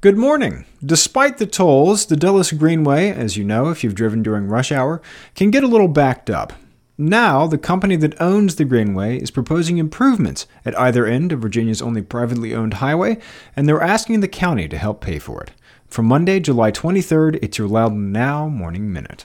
Good morning. Despite the tolls, the Dulles Greenway, as you know if you've driven during rush hour, can get a little backed up. Now, the company that owns the Greenway is proposing improvements at either end of Virginia's only privately owned highway, and they're asking the county to help pay for it. For Monday, July 23rd, it's your Loudoun Now Morning Minute.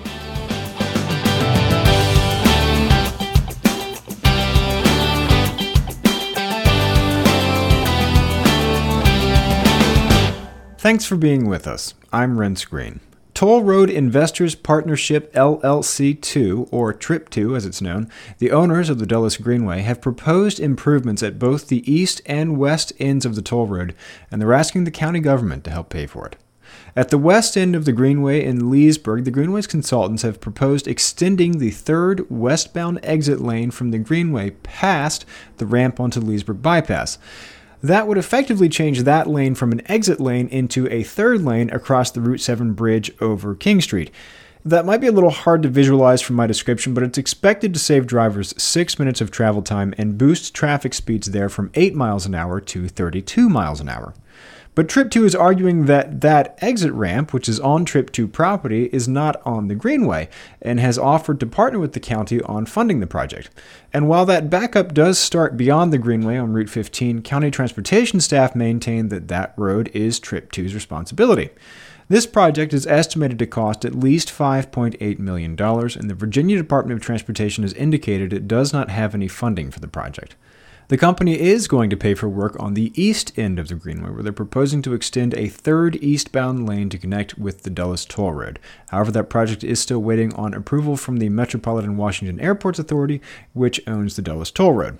Thanks for being with us. I'm Renss Greene. Toll Road Investors Partnership LLC 2, or TRIP 2 as it's known, the owners of the Dulles Greenway, have proposed improvements at both the east and west ends of the toll road, and they're asking the county government to help pay for it. At the west end of the Greenway in Leesburg, the Greenway's consultants have proposed extending the third westbound exit lane from the Greenway past the ramp onto Leesburg Bypass. That would effectively change that lane from an exit lane into a third lane across the Route 7 bridge over King Street. That might be a little hard to visualize from my description, but it's expected to save drivers 6 minutes of travel time and boost traffic speeds there from 8 miles an hour to 32 miles an hour. But Trip 2 is arguing that that exit ramp, which is on Trip 2 property, is not on the Greenway and has offered to partner with the county on funding the project. And while that backup does start beyond the Greenway on Route 15, county transportation staff maintain that that road is Trip 2's responsibility. This project is estimated to cost at least $5.8 million, and the Virginia Department of Transportation has indicated it does not have any funding for the project. The company is going to pay for work on the east end of the Greenway, where they're proposing to extend a third eastbound lane to connect with the Dulles Toll Road. However, that project is still waiting on approval from the Metropolitan Washington Airports Authority, which owns the Dulles Toll Road.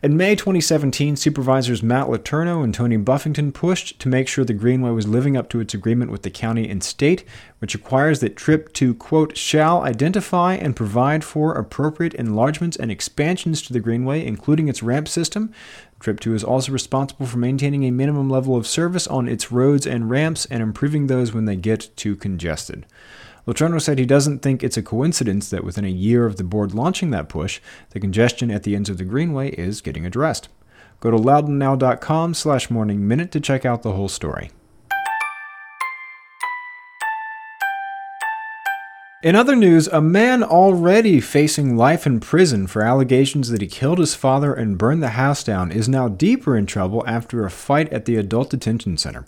In May 2017, supervisors Matt Letourneau and Tony Buffington pushed to make sure the Greenway was living up to its agreement with the county and state, which requires that TRIP 2, quote, shall identify and provide for appropriate enlargements and expansions to the Greenway, including its ramp system. TRIP 2 is also responsible for maintaining a minimum level of service on its roads and ramps and improving those when they get too congested. Letourneau said he doesn't think it's a coincidence that within a year of the board launching that push, the congestion at the ends of the Greenway is getting addressed. Go to loudounnow.com slash morning minute to check out the whole story. In other news, a man already facing life in prison for allegations that he killed his father and burned the house down is now deeper in trouble after a fight at the adult detention center.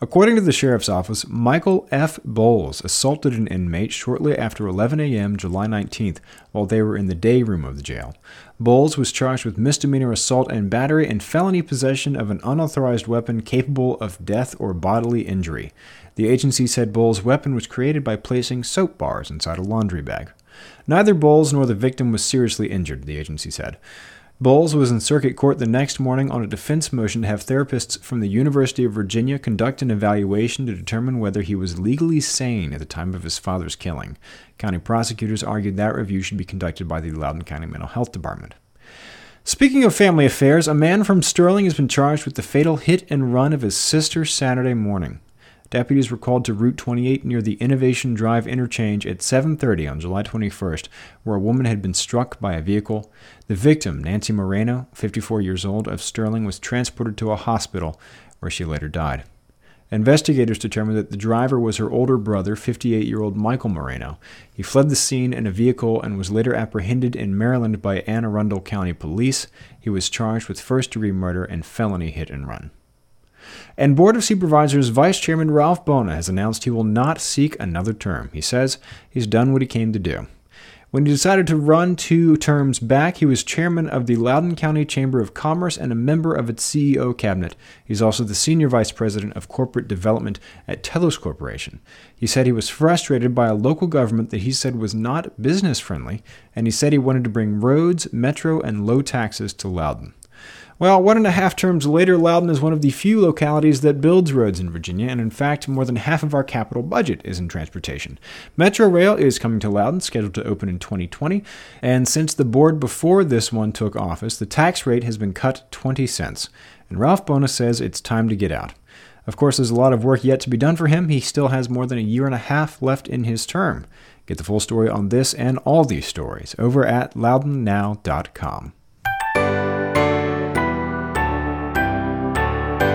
According to the sheriff's office, Michael F. Bowles assaulted an inmate shortly after 11 a.m. July 19th while they were in the day room of the jail. Bowles was charged with misdemeanor assault and battery and felony possession of an unauthorized weapon capable of death or bodily injury. The agency said Bowles' weapon was created by placing soap bars inside a laundry bag. Neither Bowles nor the victim was seriously injured, the agency said. Bowles was in circuit court the next morning on a defense motion to have therapists from the University of Virginia conduct an evaluation to determine whether he was legally sane at the time of his father's killing. County prosecutors argued that review should be conducted by the Loudoun County Mental Health Department. Speaking of family affairs, a man from Sterling has been charged with the fatal hit and run of his sister Saturday morning. Deputies were called to Route 28 near the Innovation Drive interchange at 7:30 on July 21st, where a woman had been struck by a vehicle. The victim, Nancy Moreno, 54 years old, of Sterling, was transported to a hospital where she later died. Investigators determined that the driver was her older brother, 58 year old Michael Moreno. He fled the scene in a vehicle and was later apprehended in Maryland by Anne Arundel County Police. He was charged with first degree murder and felony hit and run. And Board of Supervisors Vice Chairman Ralph Buona has announced he will not seek another term. He says he's done what he came to do. When he decided to run two terms back, he was chairman of the Loudoun County Chamber of Commerce and a member of its CEO cabinet. He's also the senior vice president of corporate development at Telos Corporation. He said he was frustrated by a local government that he said was not business friendly, and he said he wanted to bring roads, metro, and low taxes to Loudoun. Well, one and a half terms later, Loudoun is one of the few localities that builds roads in Virginia, and in fact, more than half of our capital budget is in transportation. Metro Rail is coming to Loudoun, scheduled to open in 2020, and since the board before this one took office, the tax rate has been cut 20 cents. And Ralph Buona says it's time to get out. Of course, there's a lot of work yet to be done for him. He still has more than a year and a half left in his term. Get the full story on this and all these stories over at loudounnow.com.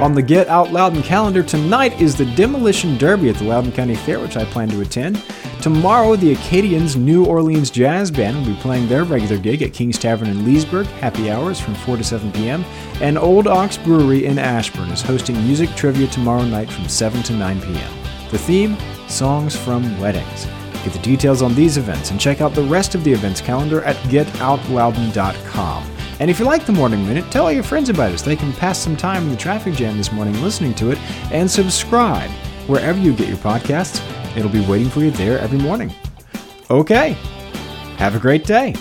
On the Get Out Loudoun calendar tonight is the Demolition Derby at the Loudoun County Fair, which I plan to attend. Tomorrow, the Acadians New Orleans Jazz Band will be playing their regular gig at King's Tavern in Leesburg, happy hours from 4 to 7 p.m. And Old Ox Brewery in Ashburn is hosting music trivia tomorrow night from 7 to 9 p.m. The theme Songs from Weddings. Get the details on these events and check out the rest of the events calendar at getoutloudoun.com. And if you like the Morning Minute, tell all your friends about us. they can pass some time in the traffic jam this morning listening to it and subscribe wherever you get your podcasts. It'll be waiting for you there every morning. Okay, have a great day.